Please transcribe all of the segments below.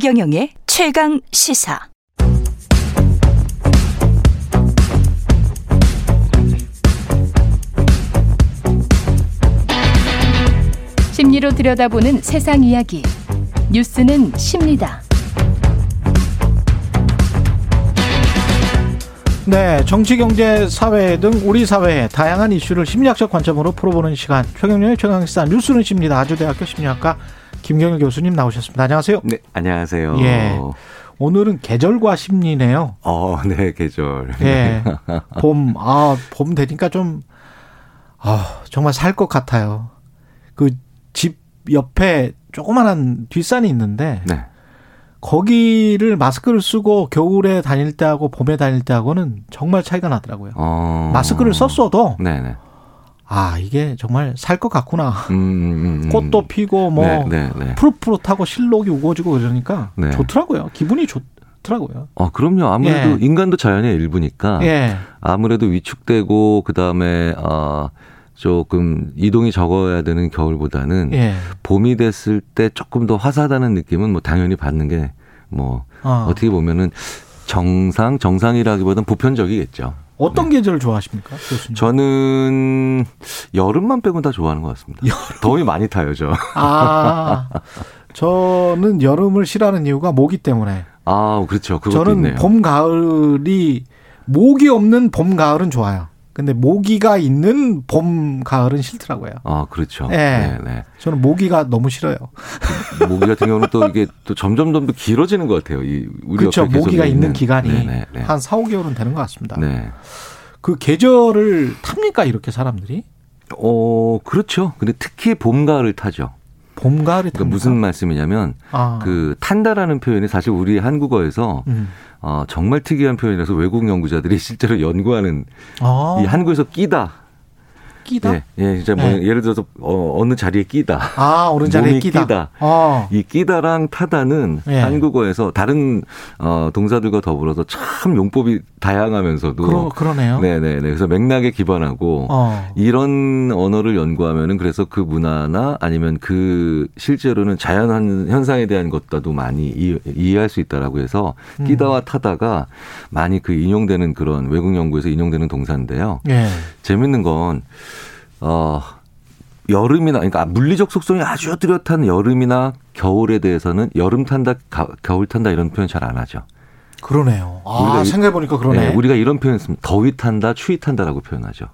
최경영의 최강 시사. 심리로 들여다보는 세상 이야기. 뉴스는 십니다. 네, 정치, 경제, 사회 등 우리 사회의 다양한 이슈를 심리학적 관점으로 풀어보는 시간. 최경련의 최강시사 뉴스는 십니다. 아주대학교 심리학과 김경일 교수님 나오셨습니다. 안녕하세요. 네, 안녕하세요. 예. 오늘은 계절과 심리네요. 어, 네, 계절. 예. 봄, 아, 봄 되니까 좀, 아, 정말 살 것 같아요. 그 집 옆에 조그만한 뒷산이 있는데, 네. 거기를 마스크를 쓰고 겨울에 다닐 때하고 봄에 다닐 때하고는 정말 차이가 나더라고요. 어. 마스크를 썼어도, 네네. 아, 이게 정말 살 것 같구나. 음, 음, 음. 꽃도 피고 뭐 네, 네, 네. 푸릇푸릇하고 실록이 우거지고 그러니까 네. 좋더라고요. 기분이 좋더라고요. 어, 그럼요. 아무래도 예. 인간도 자연의 일부니까. 예. 아무래도 위축되고, 그 다음에, 어, 조금 이동이 적어야 되는 겨울보다는 예. 봄이 됐을 때 조금 더 화사하다는 느낌은 뭐 당연히 받는 게뭐 어. 어떻게 보면은 정상, 정상이라기보다는 보편적이겠죠. 어떤 계절을 좋아하십니까, 교수님? 저는 여름만 빼고 다 좋아하는 것 같습니다. 더위 많이 타요, 저. 아, 저는 여름을 싫어하는 이유가 모기 때문에. 아, 그렇죠. 저는 있네요. 봄, 가을이 모기 없는 봄, 가을은 좋아요. 근데 모기가 있는 봄, 가을은 싫더라고요. 아, 그렇죠. 예. 네, 네. 저는 모기가 너무 싫어요. 모기 같은 경우는 또 이게 또 점점 점 더 길어지는 것 같아요. 이 우리 그렇죠. 모기가 있는 기간이 네, 네, 네. 한 4, 5개월은 되는 것 같습니다. 네. 그 계절을 탑니까, 이렇게 사람들이? 어, 그렇죠. 근데 특히 봄, 가을을 타죠. 봄, 가을이? 그러니까 무슨 말씀이냐면 아. 그 탄다라는 표현이 사실 우리 한국어에서 음. 어, 정말 특이한 표현이라서 외국 연구자들이 실제로 연구하는 아, 이 한국에서 끼다. 끼다? 예, 예, 진짜 뭐 네. 예를 들어서 어, 어느 자리에 끼다. 아, 오른 자리에 몸이 끼다. 끼다. 어. 이 끼다랑 타다는 예. 한국어에서 다른 어, 동사들과 더불어서 참 용법이 다양하면서도 그러, 그러 네요. 네네네. 그래서 맥락에 기반하고 어. 이런 언어를 연구하면은 그래서 그 문화나 아니면 그 실제로는 자연 한- 현상에 대한 것과도 많이 이, 이 해할 수 있다라고 해서 음. 끼다와 타다가 많이 그 인용되는 그런 외국 연구에서 인용되는 동사인데요. 예. 재밌는 건, 어, 여름이나, 그러니까 물리적 속성이 아주 뚜렷한 여름이나 겨울에 대해서는 여름 탄다, 가- 겨울 탄다 이런 표현 잘 안 하죠. 그러네요. 아, 우리가 이- 생각해 보니까 그러네. 네, 우리가 이런 표현 씁니다. 더위 탄다, 추위 탄다라고 표현하죠.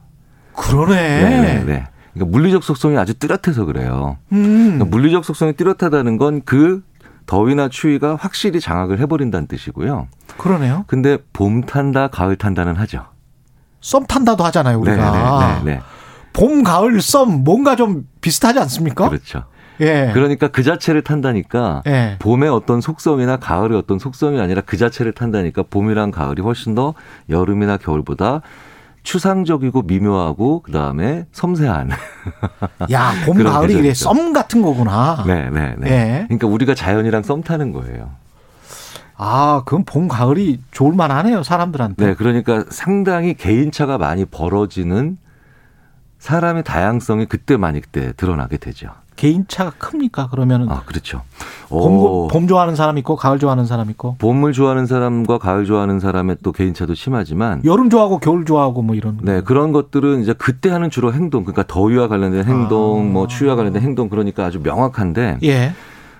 그러네. 네, 네, 네. 그러니까 물리적 속성이 아주 뚜렷해서 그래요. 음. 그러니까 물리적 속성이 뚜렷하다는 건 그 더위나 추위가 확실히 장악을 해버린다는 뜻이고요. 그러네요. 근데 봄 탄다, 가을 탄다는 하죠. 썸 탄다도 하잖아요, 우리가. 네, 네, 네, 네. 봄, 가을 썸 뭔가 좀 비슷하지 않습니까? 그렇죠. 예. 그러니까 그 자체를 탄다니까 예. 봄의 어떤 속성이나 가을의 어떤 속성이 아니라 그 자체를 탄다니까 봄이랑 가을이 훨씬 더 여름이나 겨울보다 추상적이고 미묘하고 그다음에 섬세한. 야, 봄, 가을이 이래. 썸 같은 거구나. 네, 네, 네. 예. 그러니까 우리가 자연이랑 썸 타는 거예요. 아, 그럼 봄, 가을이 좋을 만하네요, 사람들한테. 네, 그러니까 상당히 개인차가 많이 벌어지는 사람의 다양성이 그때 많이 그때 드러나게 되죠. 개인차가 큽니까, 그러면은? 아, 그렇죠. 봄, 어, 봄 좋아하는 사람 있고, 가을 좋아하는 사람 있고, 봄을 좋아하는 사람과 가을 좋아하는 사람의 또 개인차도 심하지만 여름 좋아하고, 겨울 좋아하고, 뭐 이런. 네, 그런 것들은 이제 그때 하는 주로 행동, 그러니까 더위와 관련된 행동, 아. 뭐 추위와 관련된 행동, 그러니까 아주 명확한데, 예.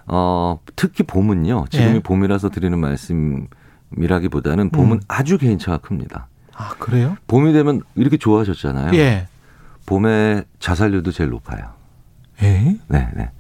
어, 특히 봄은요, 지금이 예. 봄이라서 드리는 말씀이라기보다는 봄은 음. 아주 개인차가 큽니다. 아, 그래요? 봄이 되면 이렇게 좋아하셨잖아요. 예. 봄에 자살률도 제일 높아요. 예? 네, 네.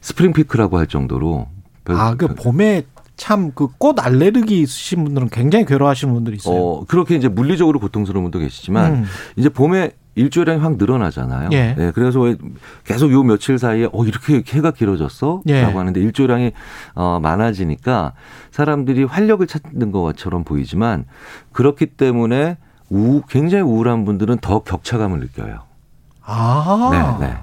spring peak라고 할 정도로. 아, 그 봄에 참 그 꽃 알레르기 있으신 분들은 굉장히 괴로워하시는 분들이 있어요. 어, 그렇게 이제 물리적으로 고통스러운 분도 계시지만, 음. 이제 봄에 일조량이 확 늘어나잖아요. 예. 네, 그래서 왜 계속 요 며칠 사이에 어 이렇게 해가 길어졌어? 예. 라고 하는데 일조량이 어 많아지니까 사람들이 활력을 찾는 것처럼 보이지만 그렇기 때문에 우 굉장히 우울한 분들은 더 격차감을 느껴요. 아. 네, 네.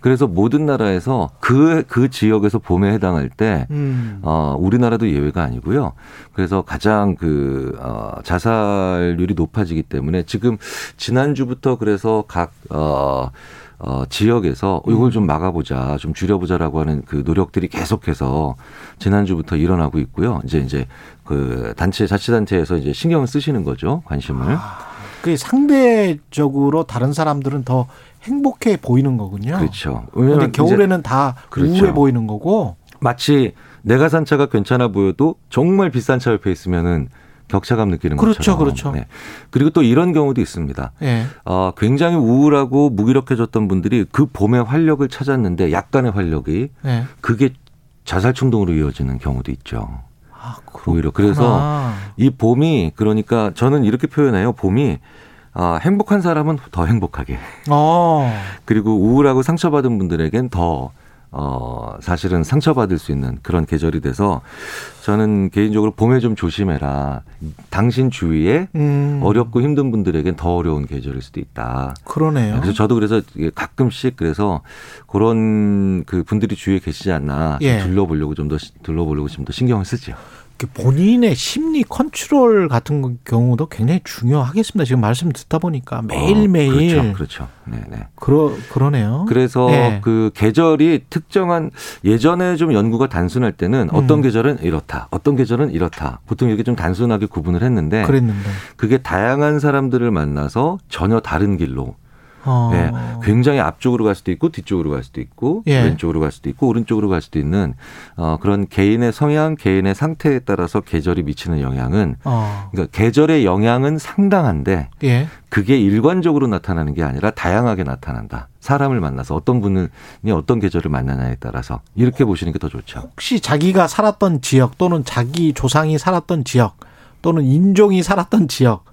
그래서 모든 나라에서 그, 그 지역에서 봄에 해당할 때, 음. 어, 우리나라도 예외가 아니고요. 그래서 가장 그, 어, 자살률이 높아지기 때문에 지금 지난주부터 그래서 각, 어, 어, 지역에서 이걸 좀 막아보자, 좀 줄여보자라고 하는 그 노력들이 계속해서 지난주부터 일어나고 있고요. 이제 이제 그 단체 자치단체에서 이제 신경을 쓰시는 거죠, 관심을. 아, 그 상대적으로 다른 사람들은 더 행복해 보이는 거군요. 그렇죠. 그런데 겨울에는 다 그렇죠. 우울해 보이는 거고. 마치 내가 산 차가 괜찮아 보여도 정말 비싼 차 옆에 있으면은 격차감 느끼는 그렇죠, 것처럼. 그렇죠. 네. 그리고 또 이런 경우도 있습니다. 예. 어, 굉장히 우울하고 무기력해졌던 분들이 그 봄의 활력을 찾았는데 약간의 활력이 예. 그게 자살 충동으로 이어지는 경우도 있죠. 아, 오히려 그래서. 이 봄이 그러니까 저는 이렇게 표현해요. 봄이 아, 행복한 사람은 더 행복하게 어. 그리고 우울하고 상처받은 분들에겐 더 어, 사실은 상처받을 수 있는 그런 계절이 돼서 저는 개인적으로 봄에 좀 조심해라. 당신 주위에 음. 어렵고 힘든 분들에겐 더 어려운 계절일 수도 있다. 그러네요. 그래서 저도 그래서 가끔씩 그래서 그런 그 분들이 주위에 계시지 않나 예. 둘러보려고 좀 더 둘러보려고 좀 더 신경을 쓰죠. 본인의 심리 컨트롤 같은 경우도 굉장히 중요하겠습니다. 지금 말씀 듣다 보니까 매일매일 어, 그렇죠, 그렇죠. 네, 네. 그러, 그러네요. 그래서 네. 그 계절이 특정한 예전에 좀 연구가 단순할 때는 어떤 음. 계절은 이렇다, 어떤 계절은 이렇다. 보통 이렇게 좀 단순하게 구분을 했는데 그랬는데. 그게 다양한 사람들을 만나서 전혀 다른 길로 어. 예, 굉장히 앞쪽으로 갈 수도 있고 뒤쪽으로 갈 수도 있고 예. 왼쪽으로 갈 수도 있고 오른쪽으로 갈 수도 있는 어, 그런 개인의 성향, 개인의 상태에 따라서 계절이 미치는 영향은 어. 그러니까 계절의 영향은 상당한데 예. 그게 일관적으로 나타나는 게 아니라 다양하게 나타난다. 사람을 만나서 어떤 분이 어떤 계절을 만나냐에 따라서 이렇게 보시는 게 더 좋죠. 혹시 자기가 살았던 지역 또는 자기 조상이 살았던 지역 또는 인종이 살았던 지역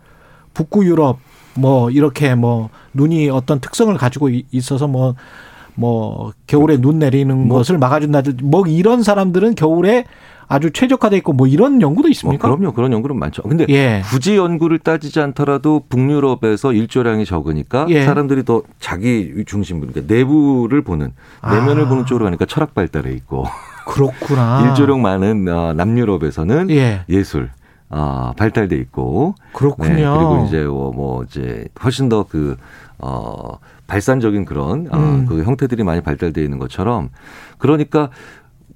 북구 유럽 뭐 이렇게 뭐 눈이 어떤 특성을 가지고 이- 있어서 뭐뭐 겨울에 눈 내리는 뭐- 것을 막아준다든지 뭐 이런 사람들은 겨울에 아주 최적화돼 있고 뭐 이런 연구도 뭐 있습니까? 그럼요. 그런 연구는 많죠. 근데 예. 굳이 연구를 따지지 않더라도 북유럽에서 일조량이 적으니까 예. 사람들이 더 자기 중심으로 그러니까 내부를 보는 내면을 아. 보는 쪽으로 가니까 철학 발달해 있고 그렇구나. 일조량 많은 어, 남유럽에서는 예. 예술 어, 발달돼 있고 그렇군요. 네, 그리고 이제 뭐, 뭐 이제 훨씬 더그 어, 발산적인 그런 어, 음. 그 형태들이 많이 발달돼 있는 것처럼 그러니까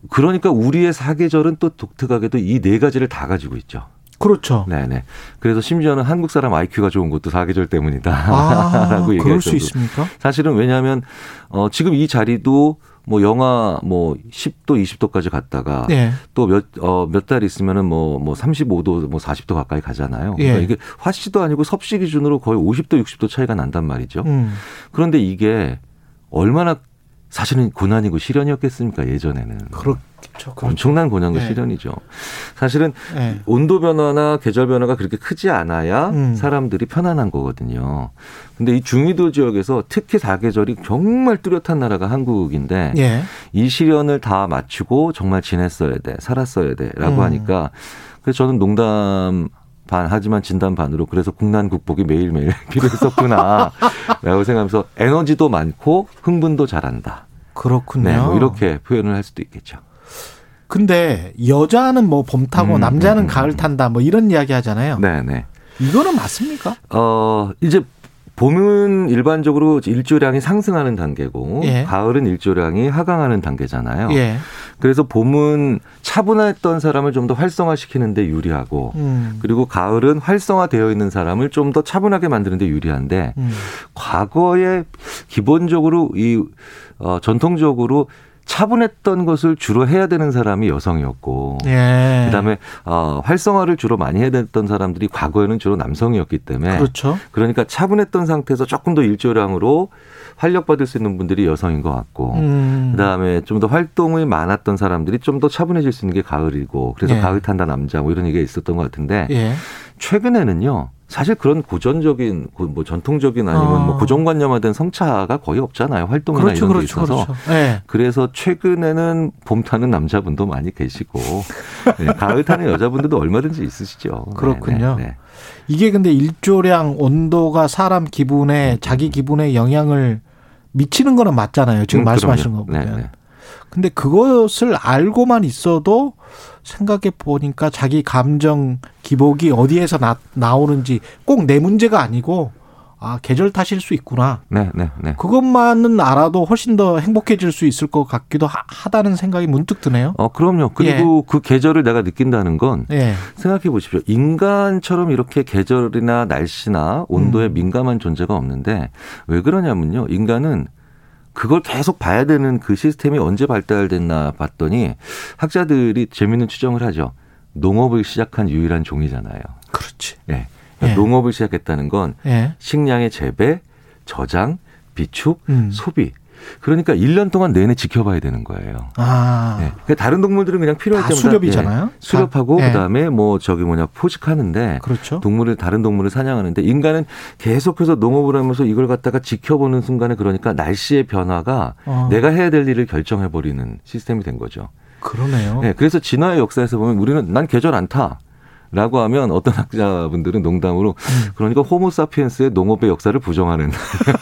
그러니까 우리의 사계절은 또 독특하게도 이 네 가지를 다 가지고 있죠. 그렇죠. 네네. 그래서 심지어는 한국 사람 IQ가 좋은 것도 사계절 때문이다. 아, 라고 얘기할 그럴 수 정도. 있습니까? 사실은 왜냐하면 어, 지금 이 자리도 뭐 영하 뭐 10도, 20도까지 갔다가 네. 또 몇, 어, 몇 달 있으면은 뭐, 뭐 35도, 뭐 40도 가까이 가잖아요. 예. 그러니까 이게 화씨도 아니고 섭씨 기준으로 거의 50도, 60도 차이가 난단 말이죠. 음. 그런데 이게 얼마나 사실은 고난이고 시련이었겠습니까, 예전에는. 그렇죠. 그렇죠. 엄청난 고난과 네. 시련이죠. 사실은 예. 온도 변화나 계절 변화가 그렇게 크지 않아야 음. 사람들이 편안한 거거든요. 근데 이 중위도 지역에서 특히 사계절이 정말 뚜렷한 나라가 한국인데 예. 이 시련을 다 마치고 정말 지냈어야 돼, 살았어야 돼라고 음. 하니까 그래서 저는 농담 반 하지만 진담 반으로 그래서 국난 극복이 매일매일 필요했었구나라고 생각하면서 에너지도 많고 흥분도 잘한다. 그렇군요. 네, 뭐 이렇게 표현을 할 수도 있겠죠. 근데 여자는 뭐 봄 타고 음, 남자는 음, 가을 음. 탄다 뭐 이런 이야기 하잖아요. 네, 네. 이거는 맞습니까? 어, 이제 봄은 일반적으로 일조량이 상승하는 단계고 예. 가을은 일조량이 하강하는 단계잖아요. 예. 그래서 봄은 차분했던 사람을 좀 더 활성화시키는데 유리하고 음. 그리고 가을은 활성화되어 있는 사람을 좀 더 차분하게 만드는데 유리한데 음. 과거에 기본적으로 이 어, 전통적으로 차분했던 것을 주로 해야 되는 사람이 여성이었고 예. 그다음에 어, 활성화를 주로 많이 해야 됐던 사람들이 과거에는 주로 남성이었기 때문에 그렇죠. 그러니까 차분했던 상태에서 조금 더 일조량으로 활력 받을 수 있는 분들이 여성인 것 같고 음. 그다음에 좀 더 활동이 많았던 사람들이 좀 더 차분해질 수 있는 게 가을이고 그래서 예. 가을 탄다 남자 뭐 이런 얘기가 있었던 것 같은데 예. 최근에는요 사실 그런 고전적인 고- 뭐 전통적인 아니면 어. 뭐 고정관념화된 성차가 거의 없잖아요 활동이나 그렇죠. 이런 게 그렇죠. 있어서 그렇죠. 예. 그래서 최근에는 봄 타는 남자분도 많이 계시고 네, 가을 타는 여자분들도 얼마든지 있으시죠. 네, 그렇군요. 네, 네. 이게 근데 일조량 온도가 사람 기분에 자기 기분에 영향을 미치는 거는 맞잖아요. 지금 음, 말씀하신. 거 보면. 근데 그것을 알고만 있어도 생각해 보니까 자기 감정 기복이 어디에서 나, 나오는지 꼭 내 문제가 아니고 아 계절 탓일 수 있구나. 네, 네, 네. 그것만은 알아도 훨씬 더 행복해질 수 있을 것 같기도 하, 다는 생각이 문득 드네요. 어, 그럼요. 그리고 그 계절을 내가 느낀다는 건 예. 생각해 보십시오. 인간처럼 이렇게 계절이나 날씨나 온도에 음. 민감한 존재가 없는데 왜 그러냐면요. 인간은 그걸 계속 봐야 되는 그 시스템이 언제 발달됐나 봤더니 학자들이 재밌는 추정을 하죠. 농업을 시작한 유일한 종이잖아요. 그렇지. 예. 예. 농업을 시작했다는 건 예. 식량의 재배, 저장, 비축, 음. 소비. 그러니까 1년 동안 내내 지켜봐야 되는 거예요. 아. 네. 그러니까 다른 동물들은 그냥 필요할 다 때마다 수렵이잖아요. 예, 수렵하고 다. 예. 그다음에 뭐 저기 뭐냐 포식하는데 그렇죠. 동물을 다른 동물을 사냥하는데 인간은 계속해서 농업을 하면서 이걸 갖다가 지켜보는 순간에 그러니까 날씨의 변화가 어. 내가 해야 될 일을 결정해 버리는 시스템이 된 거죠. 그러네요. 네, 그래서 진화의 역사에서 보면 우리는 난 계절 안 타. 라고 하면 어떤 학자분들은 농담으로 음. 그러니까 호모사피엔스의 농업의 역사를 부정하는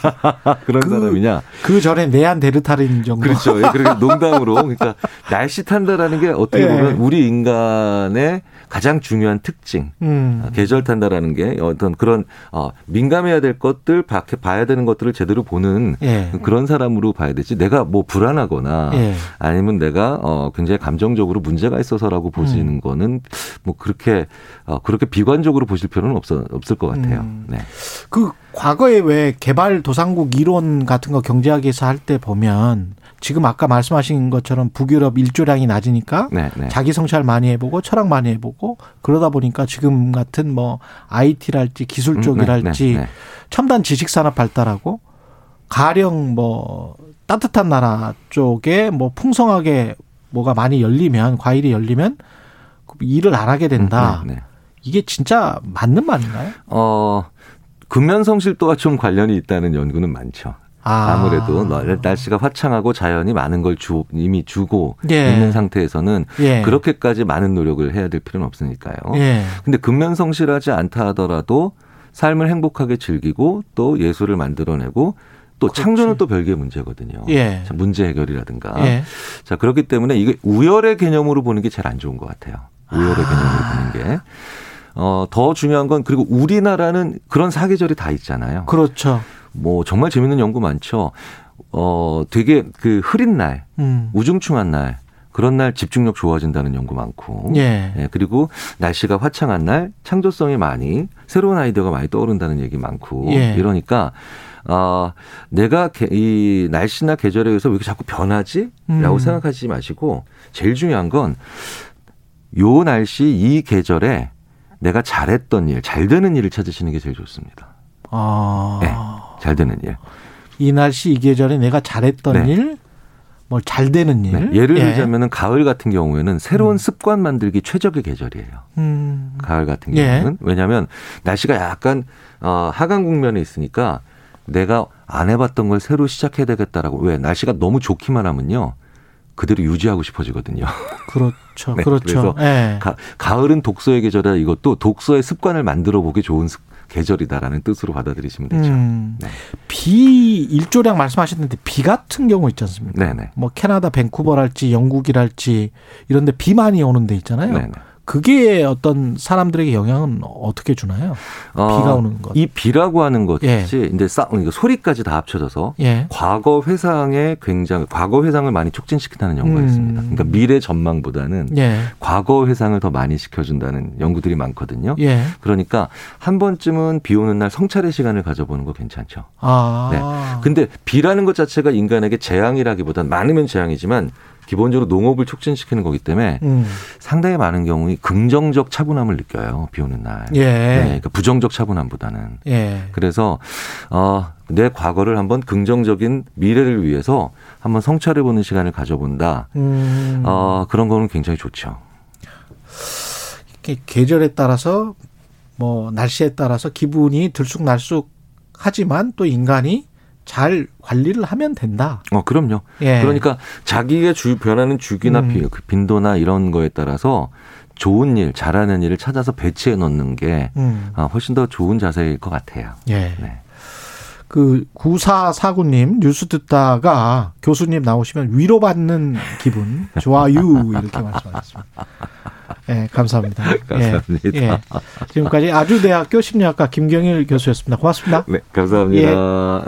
그런 그 사람이냐 그 전에 내안데르탈인 정도. 그렇죠. 예, 그렇게 농담으로 그러니까 날씨 탄다라는 게 어떻게 예. 보면 우리 인간의 가장 중요한 특징. 음. 아, 계절 탄다라는 게 어떤 그런 어, 민감해야 될 것들, 봐- 봐야 되는 것들을 제대로 보는 예. 그런 사람으로 봐야 되지. 내가 뭐 불안하거나 예. 아니면 내가 어 굉장히 감정적으로 문제가 있어서라고 보시는 음. 거는 뭐 그렇게 어 그렇게 비관적으로 보실 필요는 없어 없을 것 같아요. 음. 네. 그 과거에 왜 개발 도상국 이론 같은 거 경제학에서 할 때 보면 지금 아까 말씀하신 것처럼 북유럽 일조량이 낮으니까 네, 네. 자기 성찰 많이 해보고 철학 많이 해보고 그러다 보니까 지금 같은 뭐 IT랄지 기술 음, 쪽이랄지 네, 네, 네. 첨단 지식 산업 발달하고 가령 뭐 따뜻한 나라 쪽에 뭐 풍성하게 뭐가 많이 열리면 과일이 열리면 그 일을 안 하게 된다. 음, 네, 네. 이게 진짜 맞는 말인가요? 어 근면 성실도와 좀 관련이 있다는 연구는 많죠. 아. 아무래도 날- 날씨가 화창하고 자연이 많은 걸 주, 이미 주고 예. 있는 상태에서는 예. 그렇게까지 많은 노력을 해야 될 필요는 없으니까요. 예. 근데 근면 성실하지 않다 하더라도 삶을 행복하게 즐기고 또 예술을 만들어내고 또 그렇지. 창조는 또 별개의 문제거든요. 예. 자, 문제 해결이라든가. 예. 자 그렇기 때문에 이게 우열의 개념으로 보는 게 제일 안 좋은 것 같아요. 우열의 아. 개념으로 보는 게. 어, 더 중요한 건 그리고 우리나라는 그런 사계절이 다 있잖아요. 그렇죠. 뭐 정말 재밌는 연구 많죠. 어, 되게 그 흐린 날, 음. 우중충한 날, 그런 날 집중력 좋아진다는 연구 많고. 예. 예, 그리고 날씨가 화창한 날 창조성이 많이 새로운 아이디어가 많이 떠오른다는 얘기 많고 예. 이러니까 어, 내가 게- 이 날씨나 계절에 의해서 왜 이렇게 자꾸 변하지? 라고 음. 생각하지 마시고 제일 중요한 건 요 날씨 이 계절에 내가 잘했던 일, 잘 되는 일을 찾으시는 게 제일 좋습니다. 아. 네. 잘 되는 일. 이 날씨 이 계절에 내가 잘했던 네. 일, 뭐 잘 되는 일. 네, 예를 예. 들자면은 가을 같은 경우에는 새로운 습관 만들기 최적의 계절이에요. 음. 가을 같은 예. 경우는 왜냐하면 날씨가 약간 어, 하강 국면에 있으니까 내가 안 해봤던 걸 새로 시작해야 되겠다라고 왜 날씨가 너무 좋기만 하면요 그대로 유지하고 싶어지거든요. 그렇죠. 네, 그렇죠. 그래서 예. 가, 가을은 독서의 계절이라 이것도 독서의 습관을 만들어 보기 좋은 습- 계절이다라는 뜻으로 받아들이시면 되죠. 음. 네. 비 일조량 말씀하셨는데 비 같은 경우 있지 않습니까? 네네. 뭐 캐나다 밴쿠버랄지 영국이랄지 이런데 비 많이 오는 데 있잖아요. 네네. 그게 어떤 사람들에게 영향은 어떻게 주나요? 어, 비가 오는 것. 이 비라고 하는 것이 예. 이제 싸, 이거 소리까지 다 합쳐져서 예. 과거 회상에 굉장히 과거 회상을 많이 촉진시킨다는 연구가 음. 있습니다. 그러니까 미래 전망보다는 예. 과거 회상을 더 많이 시켜준다는 연구들이 많거든요. 예. 그러니까 한 번쯤은 비 오는 날 성찰의 시간을 가져보는 거 괜찮죠. 아. 네. 근데 비라는 것 자체가 인간에게 재앙이라기보단 많으면 재앙이지만 기본적으로 농업을 촉진시키는 거기 때문에 음. 상당히 많은 경우 긍정적 차분함을 느껴요. 비 오는 날. 예. 네, 그러니까 부정적 차분함보다는. 예. 그래서 어, 내 과거를 한번 긍정적인 미래를 위해서 한번 성찰해 보는 시간을 가져본다. 음. 어, 그런 거는 굉장히 좋죠. 계절에 따라서 뭐 날씨에 따라서 기분이 들쑥날쑥 하지만 또 인간이 잘 관리를 하면 된다. 어, 그럼요. 예. 그러니까 자기의 주 변하는 주기나 음. 비- 그 빈도나 이런 거에 따라서 좋은 일, 잘하는 일을 찾아서 배치해 놓는 게 음. 어, 훨씬 더 좋은 자세일 것 같아요. 예. 네. 그 구사사구님 뉴스 듣다가 교수님 나오시면 위로받는 기분 좋아요 이렇게 말씀하셨습니다. 예, 감사합니다. 감사합니다. 예, 예. 지금까지 아주대학교 심리학과 김경일 교수였습니다. 고맙습니다. 네, 감사합니다.